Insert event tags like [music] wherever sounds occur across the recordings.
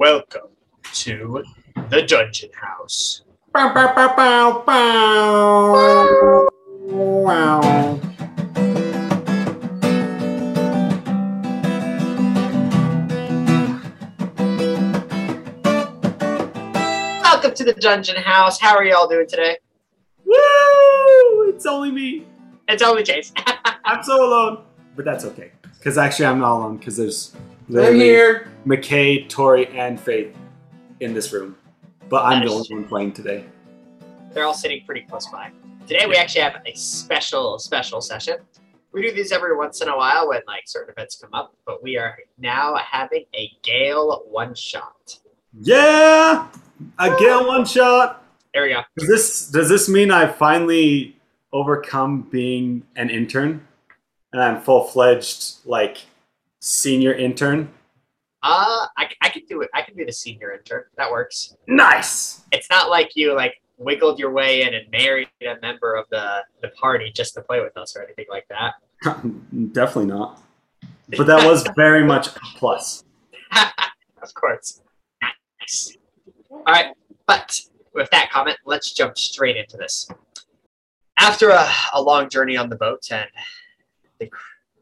Welcome to the Dungeon House. Bow, bow, bow, bow, bow. Wow. Welcome to the Dungeon House. How are y'all doing today? Woo! It's only me. It's only Chase. [laughs] I'm so alone. But that's okay. Because actually, I'm not alone. Because there's I'm here. McKay, Tori, and Faith in this room. But I'm the only one playing today. They're all sitting pretty close by. Today we actually have a special, special session. We do these every once in a while when like certain events come up, but we are now having a Gale one shot. Yeah! A Gale one shot. There we go. Does this does this mean I've finally overcome being an intern? And I'm full fledged like senior intern? Uh, I, I can do it. I can be the senior intern. That works. Nice! It's not like you like wiggled your way in and married a member of the the party just to play with us or anything like that. [laughs] Definitely not. But that was [laughs] very much a plus. [laughs] of course. Nice. All right, but with that comment, let's jump straight into this. After a, a long journey on the boat and the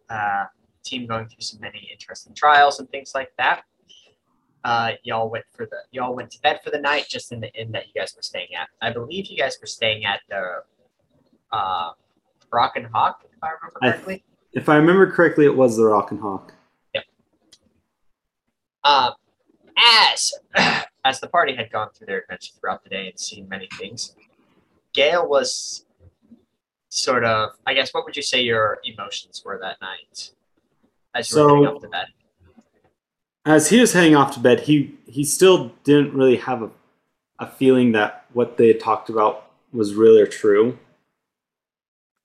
uh, team going through some many interesting trials and things like that, uh, y'all went for the y'all went to bed for the night just in the inn that you guys were staying at. I believe you guys were staying at the uh, Rock and Hawk, if I remember I- correctly. If I remember correctly, it was the Rock and Hawk. Um, as [clears throat] as the party had gone through their adventure throughout the day and seen many things, Gale was sort of, I guess, what would you say your emotions were that night as you were So- heading off to bed? As he was heading off to bed, he he still didn't really have a, a feeling that what they had talked about was really or true.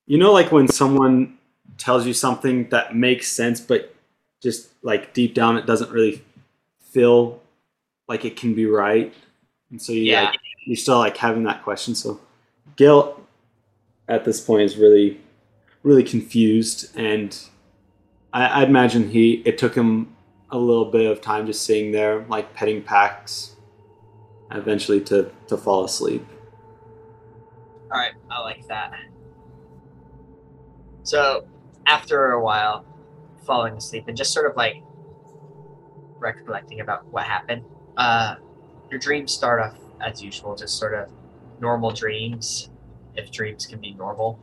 You know, like when someone tells you something that makes sense, but just like deep down, it doesn't really feel like it can be right, and so you Yeah. like, you're still like having that question. So, Gale, at this point, is really really confused, and I, I'd imagine he it took him a little bit of time just sitting there, like petting Pax, eventually to to fall asleep. All right, I like that. So, after a while, falling asleep and just sort of like recollecting about what happened, uh, your dreams start off as usual, just sort of normal dreams, if dreams can be normal.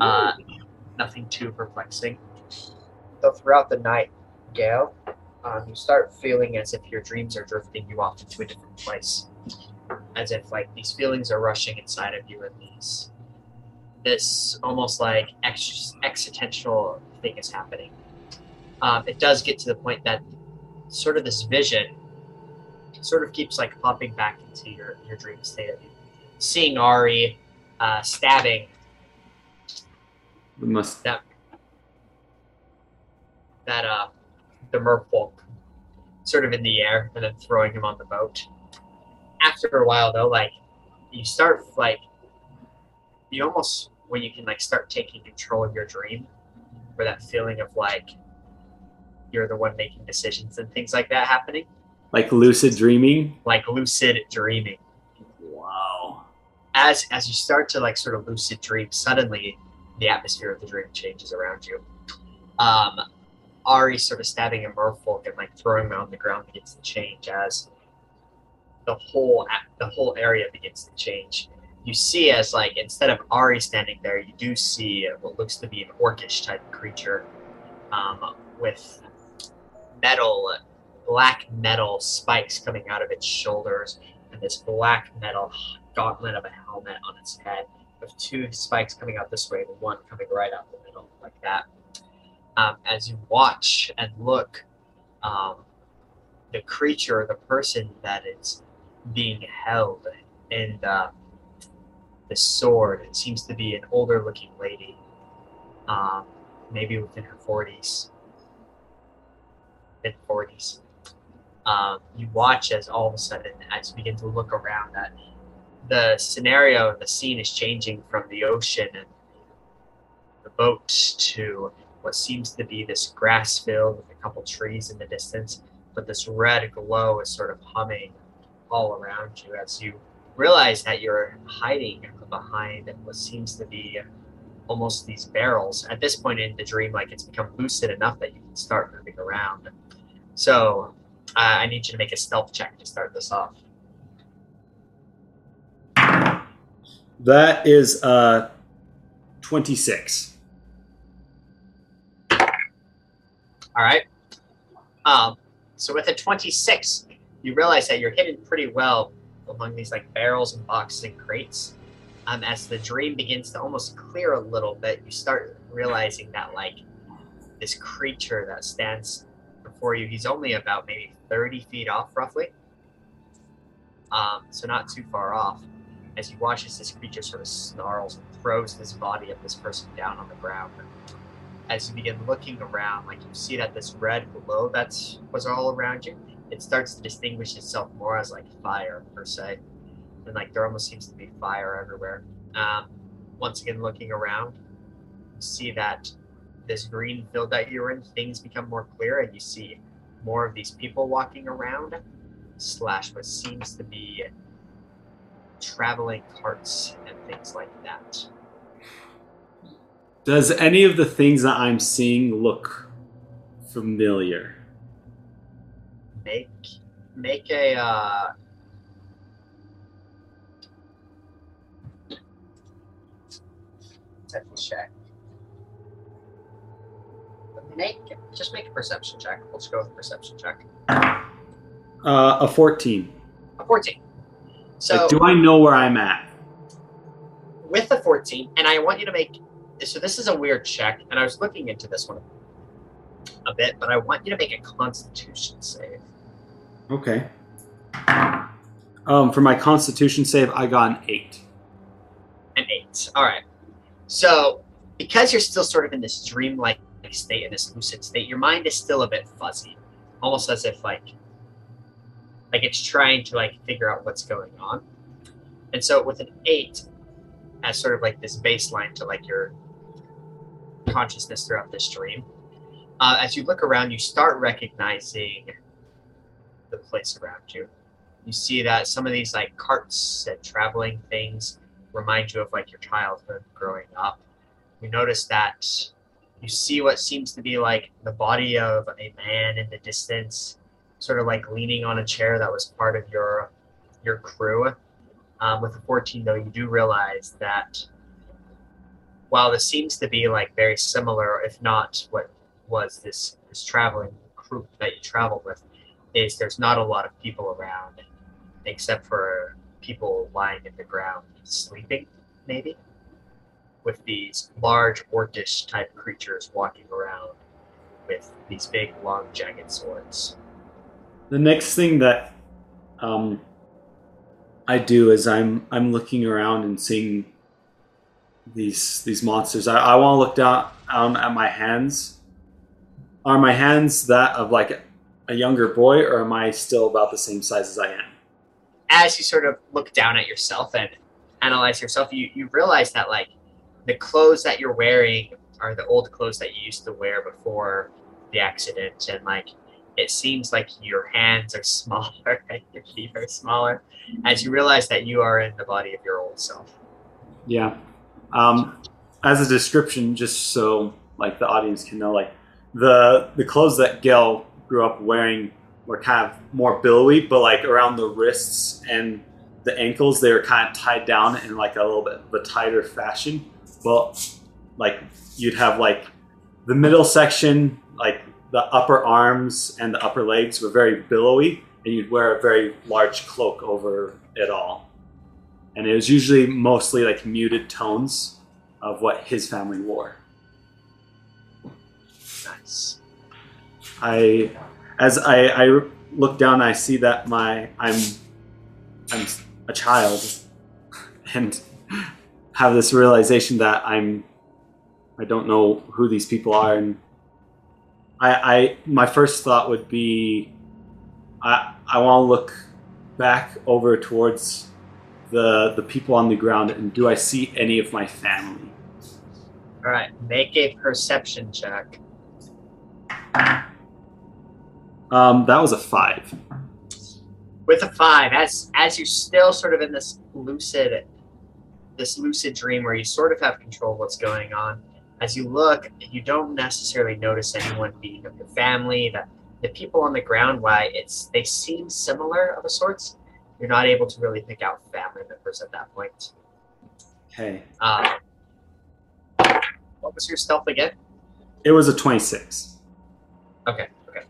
Uh, nothing too perplexing. Though throughout the night, Gale, um, you start feeling as if your dreams are drifting you off into a different place. As if like these feelings are rushing inside of you and these this almost like ex- existential thing is happening. Um, it does get to the point that sort of this vision sort of keeps like popping back into your your dream state of you seeing Ari uh, stabbing We must. that uh the merfolk sort of in the air and then throwing him on the boat. After a while though, like you start like you almost when you can like start taking control of your dream or that feeling of like you're the one making decisions and things like that happening. Like lucid dreaming. Like lucid dreaming. Wow. As as you start to like sort of lucid dream, suddenly the atmosphere of the dream changes around you. Um Ari sort of stabbing a merfolk and like throwing him on the ground begins to change as the whole the whole area begins to change. You see as like instead of Ari standing there, you do see what looks to be an orcish type creature um, with metal, black metal spikes coming out of its shoulders and this black metal gauntlet of a helmet on its head with two spikes coming out this way and one coming right out the middle like that um, as you watch and look, um, the creature, the person that is being held in the, the sword, it seems to be an older looking lady, um, maybe within her 40s, mid 40s. Um, you watch as all of a sudden, as you begin to look around, that the scenario, and the scene is changing from the ocean and the boat to what seems to be this grass field with a couple trees in the distance. but this red glow is sort of humming all around you as you realize that you're hiding behind what seems to be almost these barrels. At this point in the dream, like it's become lucid enough that you can start moving around. So uh, I need you to make a stealth check to start this off. That is uh, 26. All right. Um, so with a 26, you realize that you're hidden pretty well among these like barrels and boxes and crates. Um, as the dream begins to almost clear a little bit, you start realizing that like this creature that stands before you, he's only about maybe 30 feet off roughly. Um, so not too far off. As you watch as this creature sort of snarls and throws this body of this person down on the ground. As you begin looking around, like you see that this red glow that was all around you, it starts to distinguish itself more as like fire per se. And like there almost seems to be fire everywhere. Um, once again, looking around, you see that this green field that you're in, things become more clear, and you see more of these people walking around, slash what seems to be traveling carts and things like that. Does any of the things that I'm seeing look familiar? Make make a uh, perception check. Make just make a perception check. We'll just go with a perception check. Uh, a 14. A fourteen. So Like, do I know where I'm at? with the 14 and i want you to make so this is a weird check and i was looking into this one a bit but i want you to make a constitution save Okay. Um, for my Constitution save, I got an eight. an eight all right so because you're still sort of in this dreamlike state in this lucid state your mind is still a bit fuzzy almost as if like like it's trying to like figure out what's going on. And so with an eight as sort of like this baseline to like your consciousness throughout this dream uh, as you look around you start recognizing the place around you. You see that some of these like carts and traveling things remind you of like your childhood growing up. You notice that you see what seems to be like the body of a man in the distance sort of like leaning on a chair that was part of your your crew. Um, with the 14 though you do realize that while this seems to be like very similar if not what was this this traveling group that you traveled with is there's not a lot of people around except for people lying in the ground sleeping maybe with these large orcish type creatures walking around with these big long jagged swords The next thing that um, I do is I'm I'm looking around and seeing these these monsters. I, I want to look down um, at my hands. Are my hands that of like a younger boy, or am I still about the same size as I am? as you sort of look down at yourself and analyze yourself, you, you realize that like the clothes that you're wearing are the old clothes that you used to wear before the accident, and like it seems like your hands are [laughs] smaller and [laughs] your feet are smaller as you realize that you are in the body of your old self. Yeah. Um, as a description, just so like the audience can know, like the the clothes that Gale grew up wearing were kind of more billowy, but like around the wrists and the ankles, they were kind of tied down in like a little bit of a tighter fashion. Well, like you'd have like the middle section, like the upper arms and the upper legs were very billowy, and you'd wear a very large cloak over it all and it was usually mostly like muted tones of what his family wore. Nice. I, as I, I look down, I see that my I'm I'm a child, [laughs] and have this realization that I'm I don't know who these people are, and I, I my first thought would be I I want to look back over towards the the people on the ground, and do I see any of my family? All right, make a perception check. Um, that was a five. with a five as as you're still sort of in this lucid this lucid dream where you sort of have control of what's going on as you look you don't necessarily notice anyone being of your family the, the people on the ground why it's they seem similar of a sorts you're not able to really pick out family members at that point Okay. um, what was your stealth again It was a 26. Okay, okay.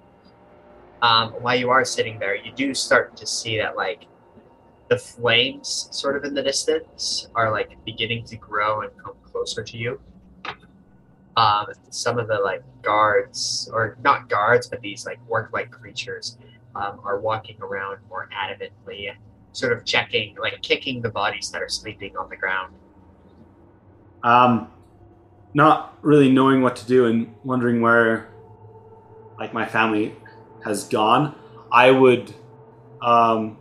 Um, while you are sitting there, you do start to see that like the flames, sort of in the distance, are like beginning to grow and come closer to you. Um, some of the like guards, or not guards, but these like orc-like creatures, um, are walking around more adamantly, sort of checking, like kicking the bodies that are sleeping on the ground. Um, not really knowing what to do and wondering where, like, my family has gone, I would um,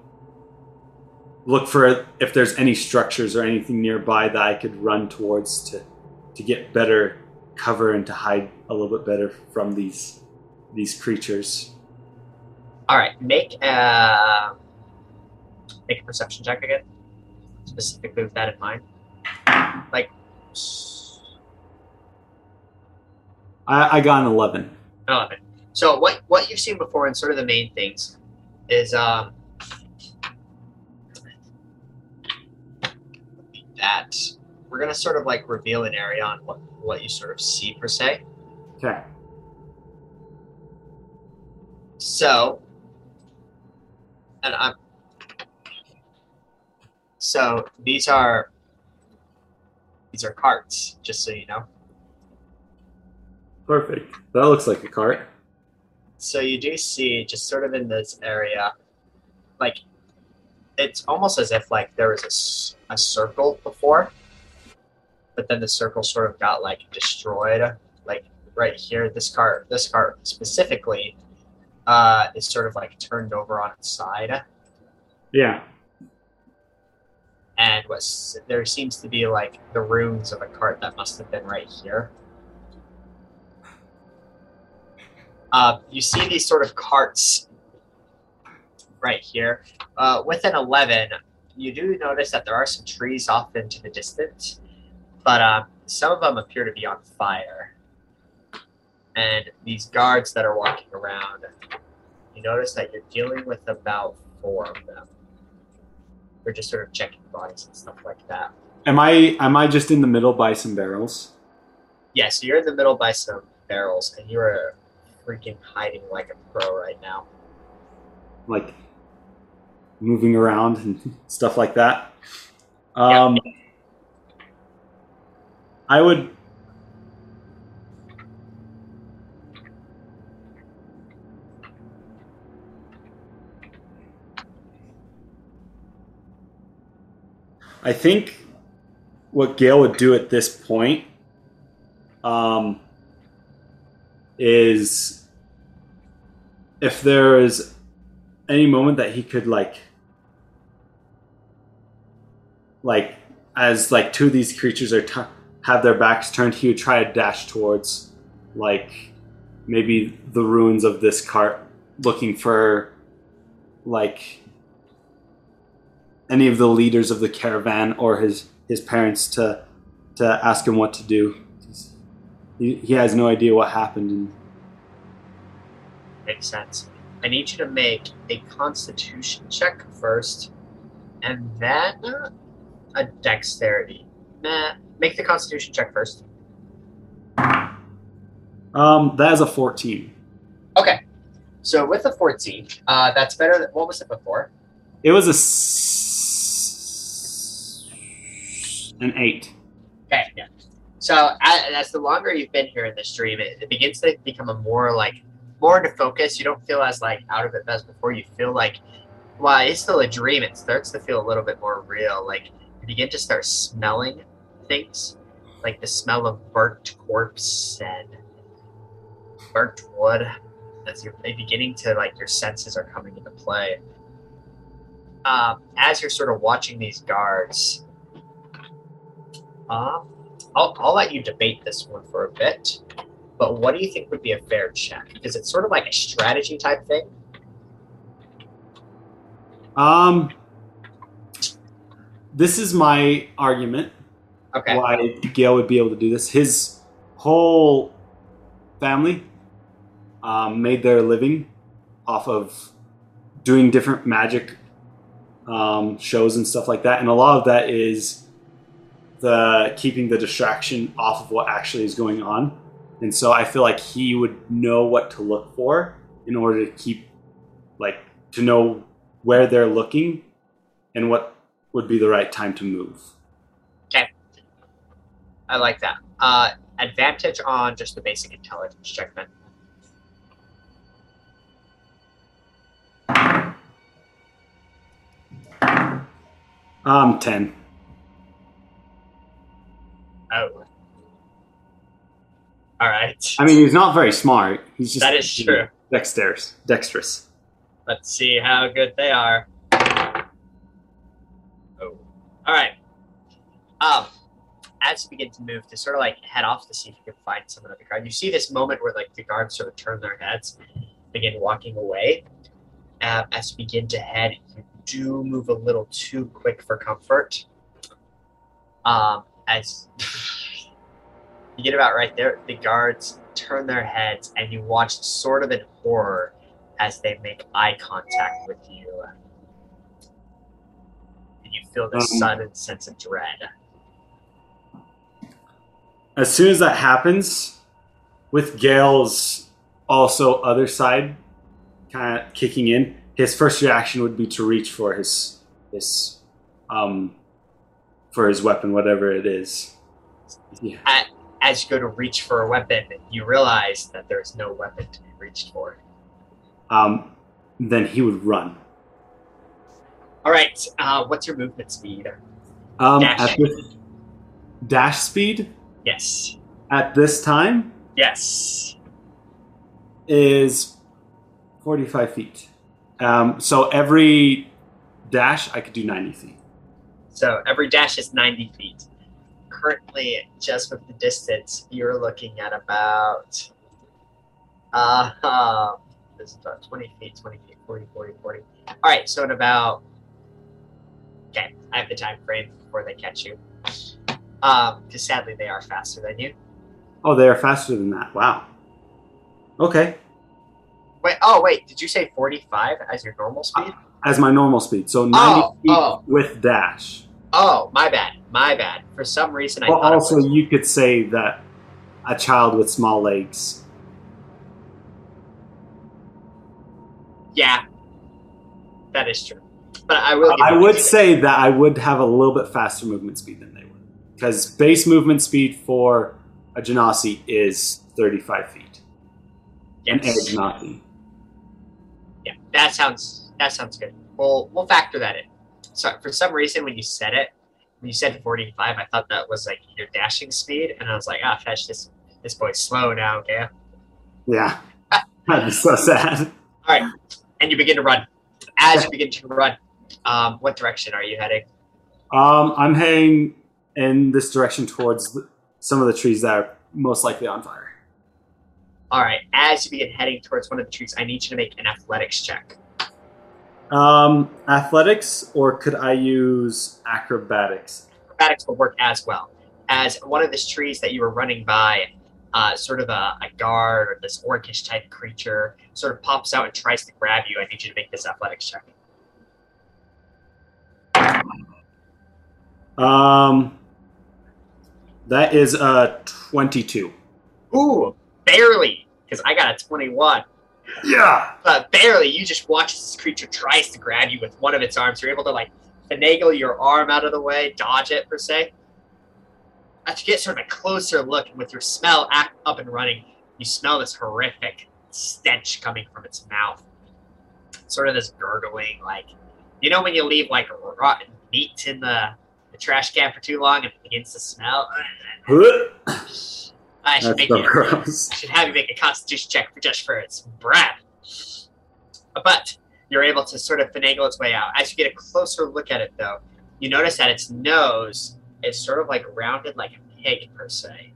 look for if there's any structures or anything nearby that I could run towards to to get better cover and to hide a little bit better from these these creatures. All right, make a make a perception check again, specifically with that in mind. Like, I, I got an eleven. eleven. So what what you've seen before, and sort of the main things, is um that we're gonna sort of like reveal an area on what what you sort of see per se. Okay. So, and I'm. So these are. These are carts, just so you know. Perfect. That looks like a cart. So you do see, just sort of in this area, like, it's almost as if like there was a, a circle before, but then the circle sort of got like destroyed. Like right here, this cart, this cart specifically, uh, is sort of like turned over on its side. Yeah. and was there seems to be like the ruins of a cart that must have been right here. Uh, you see these sort of carts right here. Uh, with an 11, you do notice that there are some trees off into the distance, but uh, some of them appear to be on fire. And these guards that are walking around, you notice that you're dealing with about four of them. They're just sort of checking bodies and stuff like that. Am I am I just in the middle by some barrels? Yeah, so you're in the middle by some barrels, and you're freaking hiding like a pro right now. like moving around and [laughs] stuff like that. Um, I would. I think what Gale would do at this point um, is if there is any moment that he could like like as like two of these creatures are t- have their backs turned he would try to dash towards like maybe the ruins of this cart looking for like any of the leaders of the caravan or his his parents to to ask him what to do he, has no idea what happened and Makes sense. I need you to make a constitution check first, and then a dexterity. Nah, make the constitution check first. um that is a 14 Okay. So with a 14, uh, that's better than what was it before? It was a s- an eight. Okay, yeah. So as, as the longer you've been here in this dream, it, it begins to become a more like more into focus. You don't feel as like out of it as before. You feel like while it's still a dream, it starts to feel a little bit more real. Like you begin to start smelling things, like the smell of burnt corpse and burnt wood. As you're beginning to like your senses are coming into play. Um, as you're sort of watching these guards, um, I'll, I'll let you debate this one for a bit. But what do you think would be a fair check? Is it sort of like a strategy type thing? Um, this is my argument Okay. why Gale would be able to do this. His whole family um, made their living off of doing different magic um, shows and stuff like that, and a lot of that is the keeping the distraction off of what actually is going on. And so I feel like he would know what to look for in order to keep, like, to know where they're looking and what would be the right time to move. I like that. Uh, advantage on just the basic intelligence check then. Um, ten. Oh. All right. I mean, he's not very smart. He's just that is true. dexterous. Dexterous. Let's see how good they are. Oh. All right. Um, as you begin to move to sort of like head off to see if you can find someone of the guard, you see this moment where like the guards sort of turn their heads, begin walking away. Um, as you begin to head, you do move a little too quick for comfort. Um, as [laughs] you get about right there, the guards turn their heads, and you watch sort of in horror as they make eye contact with you. And you feel this Um, sudden sense of dread. As soon as that happens, with Gale's also other side kind of kicking in, his first reaction would be to reach for his his um for his weapon, whatever it is. Yeah. As you go to reach for a weapon, you realize that there is no weapon to be reached for. Um, then he would run. All right, uh, what's your movement speed? Um, Dash. this dash speed Yes. at this time Yes. is 45 feet. Um, so every dash, I could do 90 feet. So every dash is 90 feet. Currently, just with the distance, you're looking at about uh, uh this is about 20 feet, 20 feet, 40, 40, 40. All right, so in about okay, I have the time frame before they catch you. Um, because sadly they are faster than you. Oh, they are faster than that. Wow. Okay. Wait, oh wait, did you say 45 as your normal speed? As my normal speed. So 90 Oh, feet oh. with dash. Oh, my bad, my bad. For some reason, I it also, was- you could say that a child with small legs. yeah, that is true. But I will. give I would say that I would have a little bit faster movement speed than. Because base movement speed for a Genasi is 35 feet. An Yes. Genasi. Yeah, that sounds that sounds good. We'll we'll factor that in. So for some reason, when you said it, when you said forty five, I thought that was like your dashing speed, and I was like, ah, fetch this this boy's slow now, okay? Yeah. [laughs] That'd so sad. All right, and you begin to run. As you begin to run, um, what direction are you heading? Um, I'm heading in this direction towards the, some of the trees that are most likely on fire. All right. As you begin heading towards one of the trees, I need you to make an athletics check. Um, athletics, or could I use acrobatics? acrobatics will work as well. As one of these trees that you were running by, uh, sort of a, a guard or this orcish type creature sort of pops out and tries to grab you. I need you to make this athletics check. Um, that is a 22. Ooh, barely, because I got a 21. Yeah. But barely, you just watch this creature tries to grab you with one of its arms. You're able to, like, finagle your arm out of the way, dodge it, per se. As you get sort of a closer look, and with your smell act up and running, you smell this horrific stench coming from its mouth. Sort of this gurgling, like, you know, when you leave, like, rotten meat in the, the trash can for too long and it begins to smell? [laughs] I should That's make so gross. I should have you make a constitution check for just for its breath. But you're able to sort of finagle its way out. As you get a closer look at it, though, you notice that its nose is sort of like rounded like a pig, per se,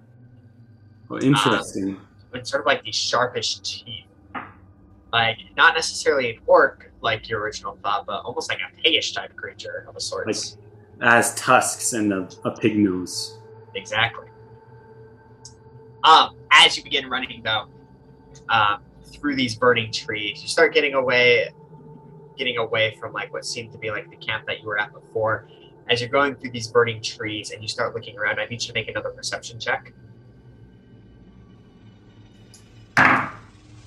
Oh, interesting. Um, with sort of like these sharpish teeth. Like not necessarily an orc like your original thought, but almost like a pigish type creature of a sort. Like- As tusks and a, a pig nose. Exactly. Um, as you begin running though, um, through these burning trees, you start getting away, getting away from like what seemed to be like the camp that you were at before. As you're going through these burning trees and you start looking around, I need you to make another perception check.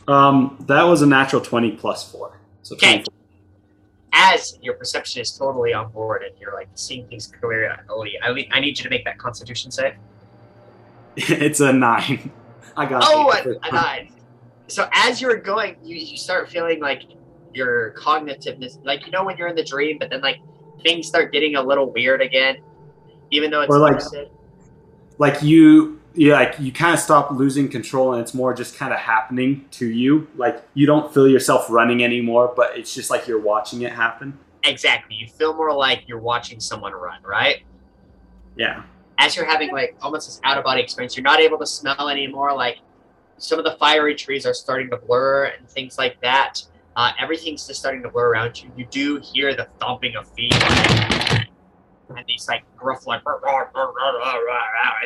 Um, that was a natural 20 plus 4. So Okay. 24. As your perception is totally on board and you're like seeing things clearly, I need- I need you to make that Constitution save. [laughs] it's a 9. I got Oh, it. a, a nine. So as you're going, you, you start feeling like your cognitiveness, like you know when you're in the dream, but then like things start getting a little weird again, even though it's Or, like- lucid. like you yeah like you kind of stop losing control and it's more just kind of happening to you like you don't feel yourself running anymore but it's just like you're watching it happen Exactly. You feel more like you're watching someone run, right? yeah As you're having like almost this out of body experience, you're not able to smell anymore. Like some of the fiery trees are starting to blur and things like that. Uh, everything's just starting to blur around you. You do hear the thumping of feet and these like gruff like "Rah, rah, rah, rah,"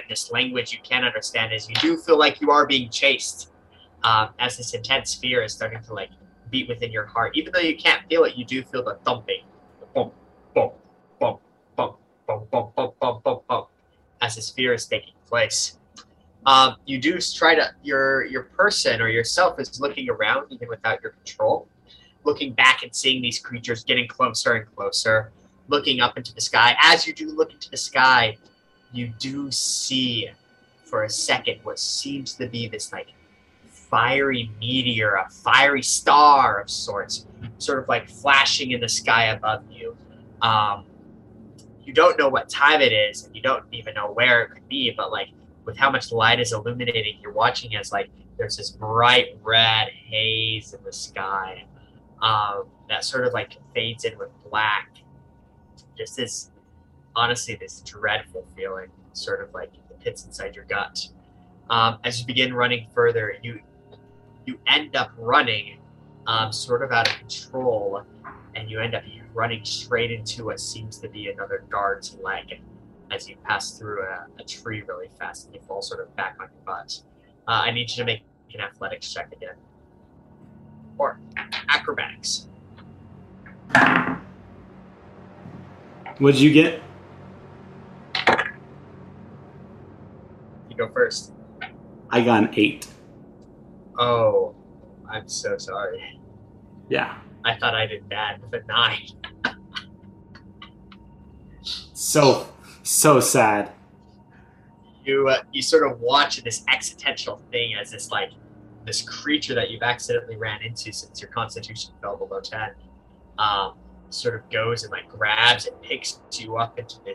this language you can't understand. As you do feel like you are being chased, um, as this intense fear is starting to like beat within your heart. Even though you can't feel it, you do feel the thumping, the bump, bump, bump, bump, bump, bump, bump, bump, as this fear is taking place. Um, you do try to your your person or yourself is looking around even without your control, looking back and seeing these creatures getting closer and closer, looking up into the sky. As you do look into the sky, you do see for a second what seems to be this like fiery meteor, a fiery star of sorts, sort of like flashing in the sky above you. Um, you don't know what time it is, and you don't even know where it could be, but like with how much light is illuminating, you're watching as like there's this bright red haze in the sky um, that sort of like fades in with black. Just this, honestly, this dreadful feeling, sort of like the pits inside your gut. Um, as you begin running further, you you end up running um, sort of out of control, and you end up running straight into what seems to be another guard's leg as you pass through a, a tree really fast and you fall sort of back on your butt. Uh, I need you to make an athletics check again. Or acrobatics. What'd you get You go first. i got an 8 Oh, I'm so sorry. yeah I thought I did bad with a nine. so so sad You uh, you sort of watch this existential thing as this like this creature that you've accidentally ran into since your constitution fell below ten, um, sort of goes and like grabs and picks you up into the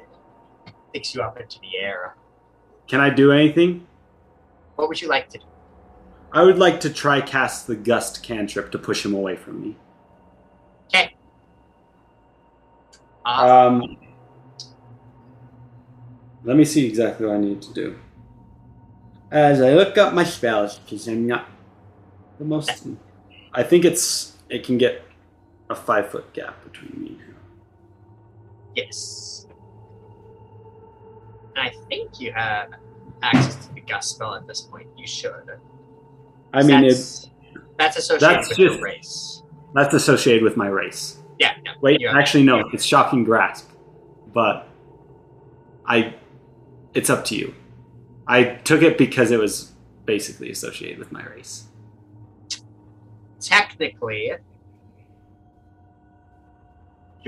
picks you up into the air. can i do anything What would you like to do? i would like to try cast the gust cantrip to push him away from me Uh, um let me see exactly what i need to do as i look up my spells because i'm not the most i think it's it can get a five foot gap between me and him yes. I think you have access to the gust spell at this point. You should. i mean it, that's, that's associated that's with your race. that's associated with my race Yeah. No, Wait, actually, no. It's shocking grasp, but I. It's up to you. I took it because it was basically associated with my race. technically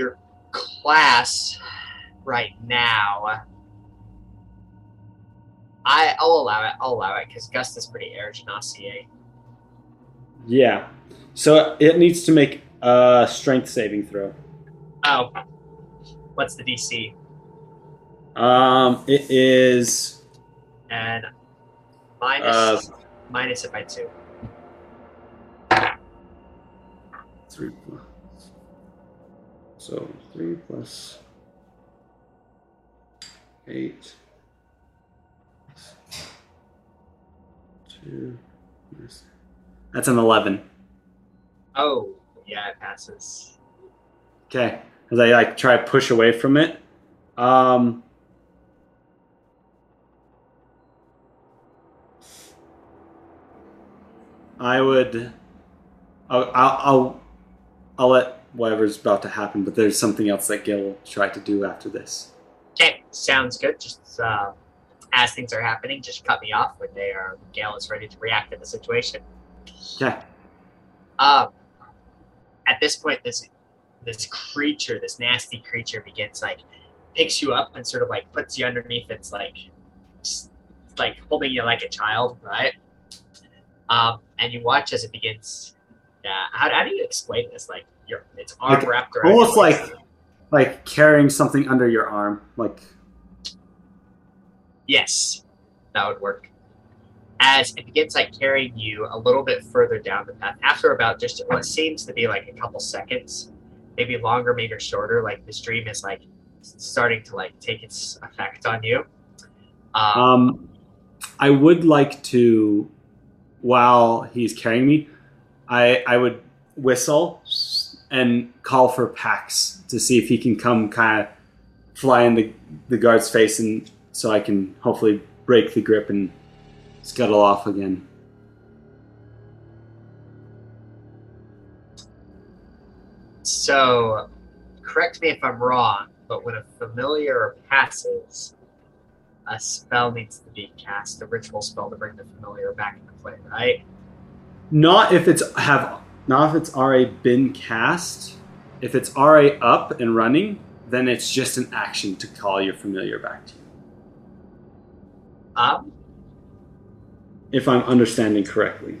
your class right now I, I'll allow it. I'll allow it because Gust is pretty air genasi. Yeah. So it needs to make a strength saving throw. Oh, what's the DC? Um, it is. And minus Uh, minus it by two. Three plus. So three plus eight. Two. That's an 11. Oh, yeah, it passes. Okay. As I like try to push away from it. Um, I would. I'll, I'll, I'll let whatever's about to happen, but there's something else that Gil will try to do after this. Okay, sounds good. Just uh, as things are happening, just cut me off when they are. Gale is ready to react to the situation. Okay. Um, at this point, this this creature, this nasty creature, begins like picks you up and sort of like puts you underneath its like like holding you like a child, right? Um, and you watch as it begins. Yeah, how, how do you explain this? Like your its arm Like, wrapped around. almost like- Like carrying something under your arm. Like, Yes, that would work. As it begins like carrying you a little bit further down the path, after about just what seems to be like a couple seconds, maybe longer, maybe shorter, like the stream is like starting to like take its effect on you. Um, um, I would like to, while he's carrying me, I, I would whistle and call for Pax to see if he can come kind of fly in the, the guard's face and so I can hopefully break the grip and scuttle off again. so, correct me if I'm wrong, but when a familiar passes, a spell needs to be cast, a ritual spell to bring the familiar back into play, right? Not if it's have not if it's RA been cast. If it's RA up and running, then it's just an action to call your familiar back to you. Um, If I'm understanding correctly.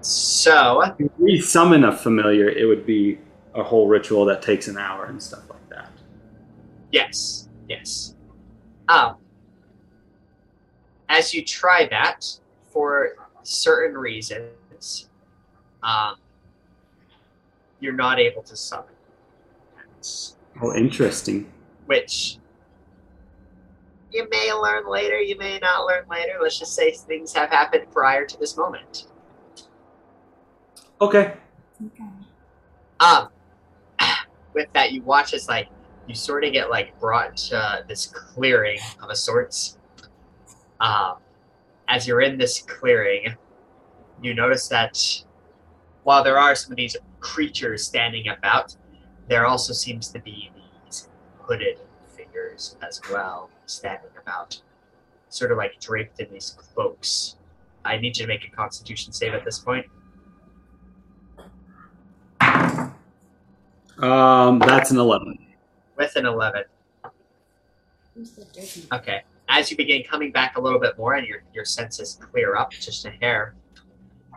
so If we summon a familiar, it would be a whole ritual that takes an hour and stuff like that. Yes, yes. Um, as you try that, for certain reasons, um, you're not able to summon. Oh, interesting. Which you may learn later, you may not learn later. Let's just say things have happened prior to this moment. Okay. Um, [sighs] with that, you watch as like you sort of get like brought to this clearing of a sorts. Um, as you're in this clearing, you notice that while there are some of these creatures standing about, there also seems to be these hooded figures as well standing about, sort of like draped in these cloaks. I need you to make a Constitution save at this point. Um, that's an eleven. with an 11. Okay. As you begin coming back a little bit more and your, your senses clear up just a hair,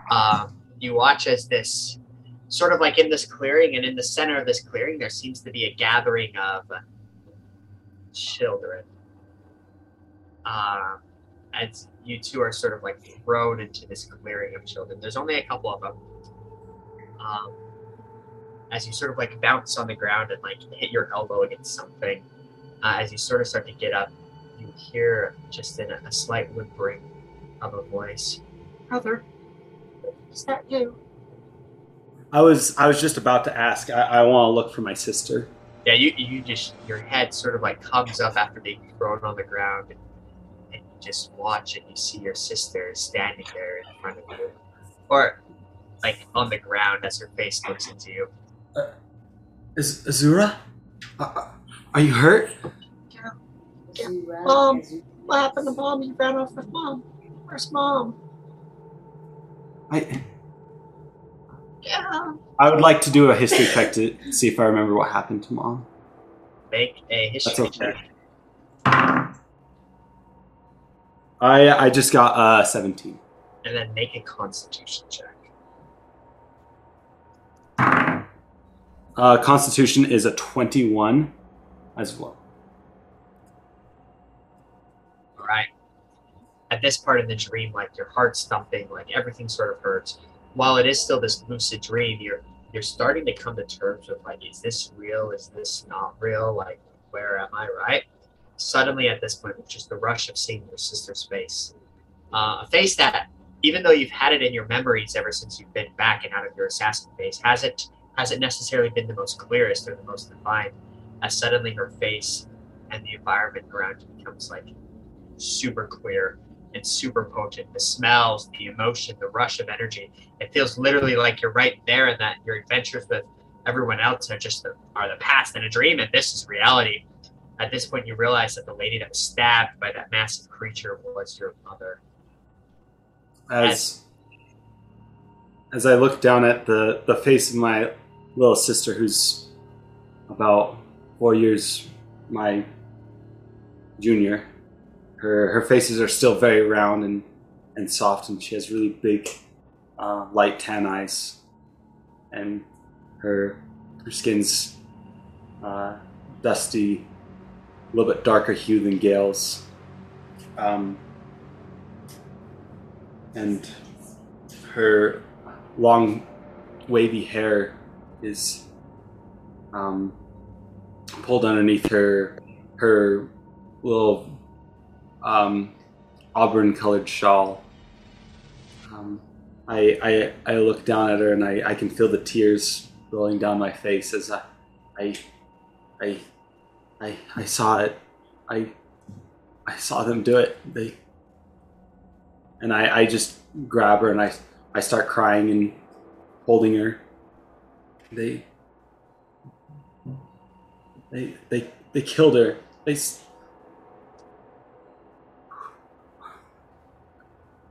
um, you watch as this, sort of like in this clearing, and in the center of this clearing, there seems to be a gathering of children. Um, as you two are sort of like thrown into this clearing of children. There's only a couple of them. Um, as you sort of like bounce on the ground and like hit your elbow against something, uh, as you sort of start to get up, you hear just in a, a slight whimpering of a voice, "Brother, is that you?" I was I was just about to ask. I, I want to look for my sister. Yeah, you you just your head sort of like comes up after being thrown on the ground, and, and you just watch and you see your sister standing there in front of you, or like on the ground as her face looks into you. Is Azura? Uh, are you hurt? Mom, what happened to mom? You ran off with mom. Where's mom? I Yeah. I would like to do a history check to see if I remember what happened to mom. Make a history okay. check. I I just got uh seventeen. and then make a Constitution check. Uh, Constitution is a twenty-one, as well. At this part of the dream, like your heart's thumping, like everything sort of hurts. While it is still this lucid dream, you're you're starting to come to terms with like, is this real? Is this not real? Like, where am I? Right. Suddenly, at this point, just the rush of seeing your sister's face, Uh, a face that, even though you've had it in your memories ever since you've been back and out of your assassin phase, hasn't hasn't necessarily been the most clearest or the most defined. As suddenly her face and the environment around you becomes like super clear and super potent. The smells, the emotion, the rush of energy. It feels literally like you're right there, and that your adventures with everyone else are just the, are the past and a dream, and this is reality. At this point, you realize that the lady that was stabbed by that massive creature was your mother. As as I look down at the the face of my little sister, who's about four years my junior, her her faces are still very round and and soft, and she has really big, uh, light tan eyes, and her her skin's uh, dusty, a little bit darker hue than Gale's. Um, and her long, wavy hair is um, pulled underneath her her little um, auburn-colored shawl. Um, I, I I look down at her and I, I can feel the tears rolling down my face as I I I I, I saw it. I I saw them do it. They and I, I just grab her and I I start crying and holding her. They they they they killed her. They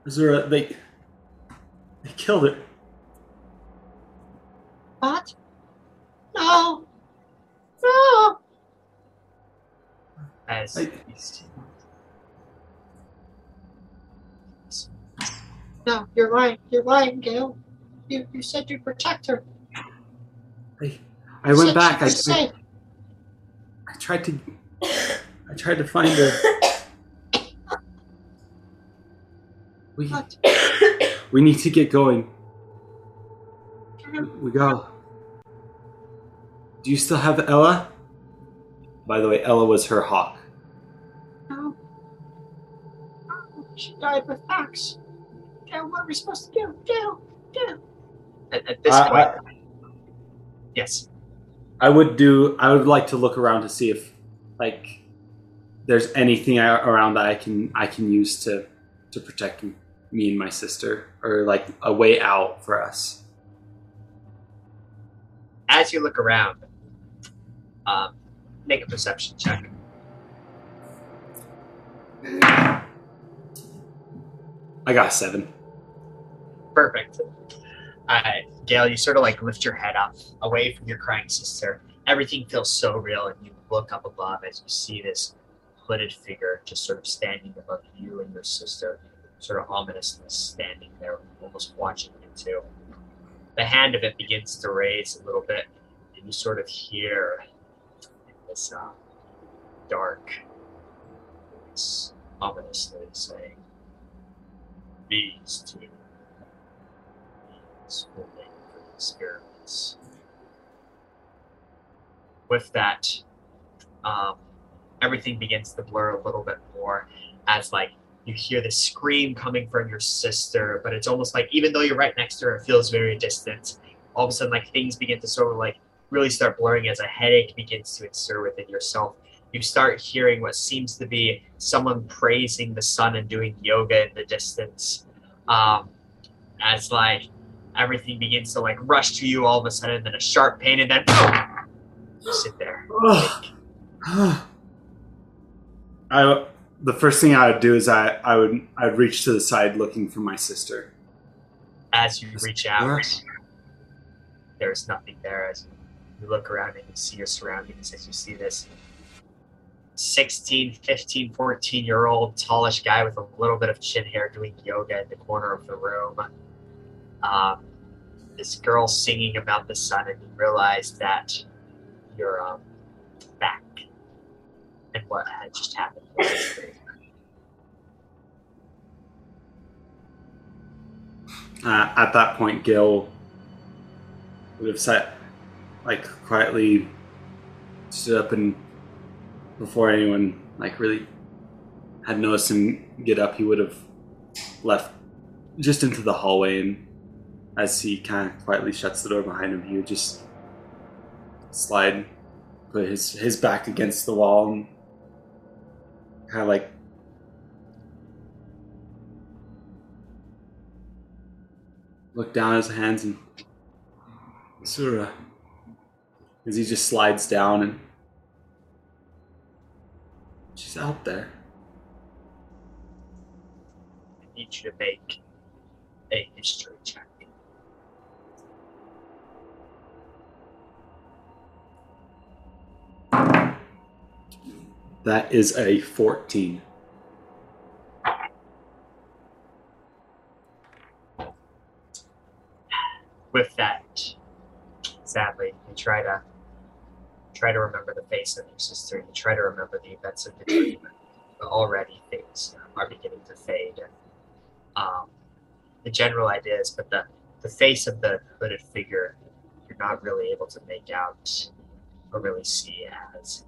s- a they they killed it. What? No. No. As I- No, you're lying. You're lying, Gale. You, you said you'd protect her. I I went back. I, I. I tried to I tried to find her. [laughs] We What? [coughs] we need to get going. We go. Do you still have Ella? By the way, Ella was her hawk. No. No, She died with axe. Gale, what are we supposed to do? Gale, Gale. at, at this I- point, yes. I would do. I would like to look around to see if, like, there's anything I, around that I can I can use to to protect m- me and my sister, or like a way out for us. As you look around, um, make a perception check. I got a seven. Perfect. Uh, Gale, you sort of like lift your head up away from your crying sister. Everything feels so real, and you look up above as you see this hooded figure just sort of standing above you and your sister, sort of ominously standing there, almost watching you too. The hand of it begins to raise a little bit, and you sort of hear this uh, dark, voice ominously saying, "These two is will make good experiments. With that, um, everything begins to blur a little bit more as like you hear the scream coming from your sister, but it's almost like even though you're right next to her, it feels very distant. All of a sudden, like things begin to sort of like really start blurring as a headache begins to insert within yourself. You start hearing what seems to be someone praising the sun and doing yoga in the distance. Um, as like everything begins to like rush to you all of a sudden, then a sharp pain, and then you sit there. [sighs] [sighs] I the first thing I would do is I I would I would reach to the side looking for my sister. As you reach out, Where? there's nothing there. As you look around and you see your surroundings, as you see this 16, 15, 14 year old tallish guy with a little bit of chin hair doing yoga in the corner of the room. Um, this girl singing about the sun, and you realize that you're um, back. And what had just happened. Uh, at that point, Gil would have sat like quietly stood up and before anyone like really had noticed him get up, he would have left just into the hallway, and as he kind of quietly shuts the door behind him, he would just slide, put his his back against the wall, and kind of like look down at his hands and Sura, as he just slides down and she's out there. I need you to make a history check. That is a 14. With that, sadly, you try to try to remember the face of your sister. You try to remember the events of the dream, but already things are beginning to fade. And um, the general ideas, but the the face of the hooded figure, you're not really able to make out or really see as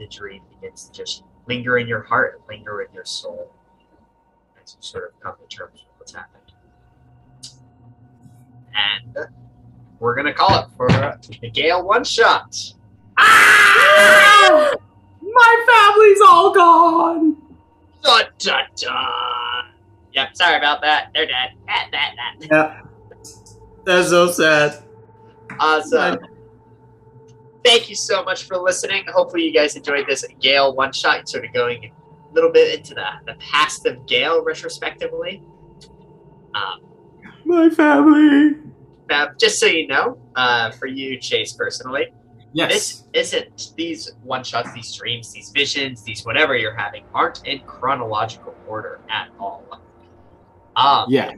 the dream begins to just linger in your heart and linger in your soul as you sort of come to terms with what's happened. And we're gonna call it for the Gale one shot. Ah! My family's all gone! Dun, dun, dun. Yep, sorry about that. They're dead. Ah, that, that. Yeah. That's so sad. Awesome. Thank you so much for listening. Hopefully, you guys enjoyed this Gale one shot, sort of going a little bit into the, the past of Gale retrospectively. Um, My family. now, just so you know, uh, for you, Chase, personally, Yes. this isn't these one shots, these dreams, these visions, these whatever you're having aren't in chronological order at all. Um, yeah.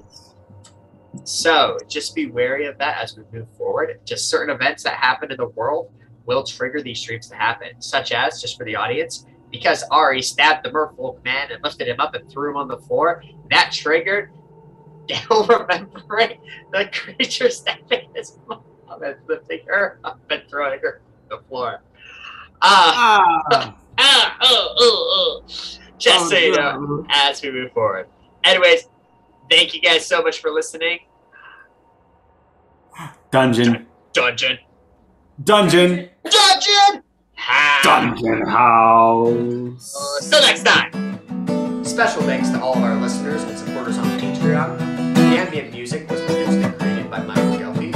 So just be wary of that as we move forward. Just certain events that happen in the world will trigger these dreams to happen, such as, just for the audience, because Ari stabbed the merfolk man and lifted him up and threw him on the floor, that triggered [laughs] Gale remembering the creature stabbing his mom and lifting her up and throwing her on the floor. Ah, Ah. [laughs] ah, oh, oh, oh. Just so you know as we move forward. Anyways, thank you guys so much for listening. Dungeon. Dungeon. Dungeon. Dungeon. House. Dungeon House. Uh, till next time. Special thanks to all of our listeners and supporters on Patreon. The ambient music was produced and created by Michael Gelfi.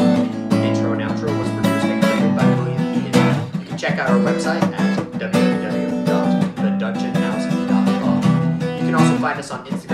The intro and outro was produced and created by William Eaton. You can check out our website at www.thedungeonhouse.com. You can also find us on Instagram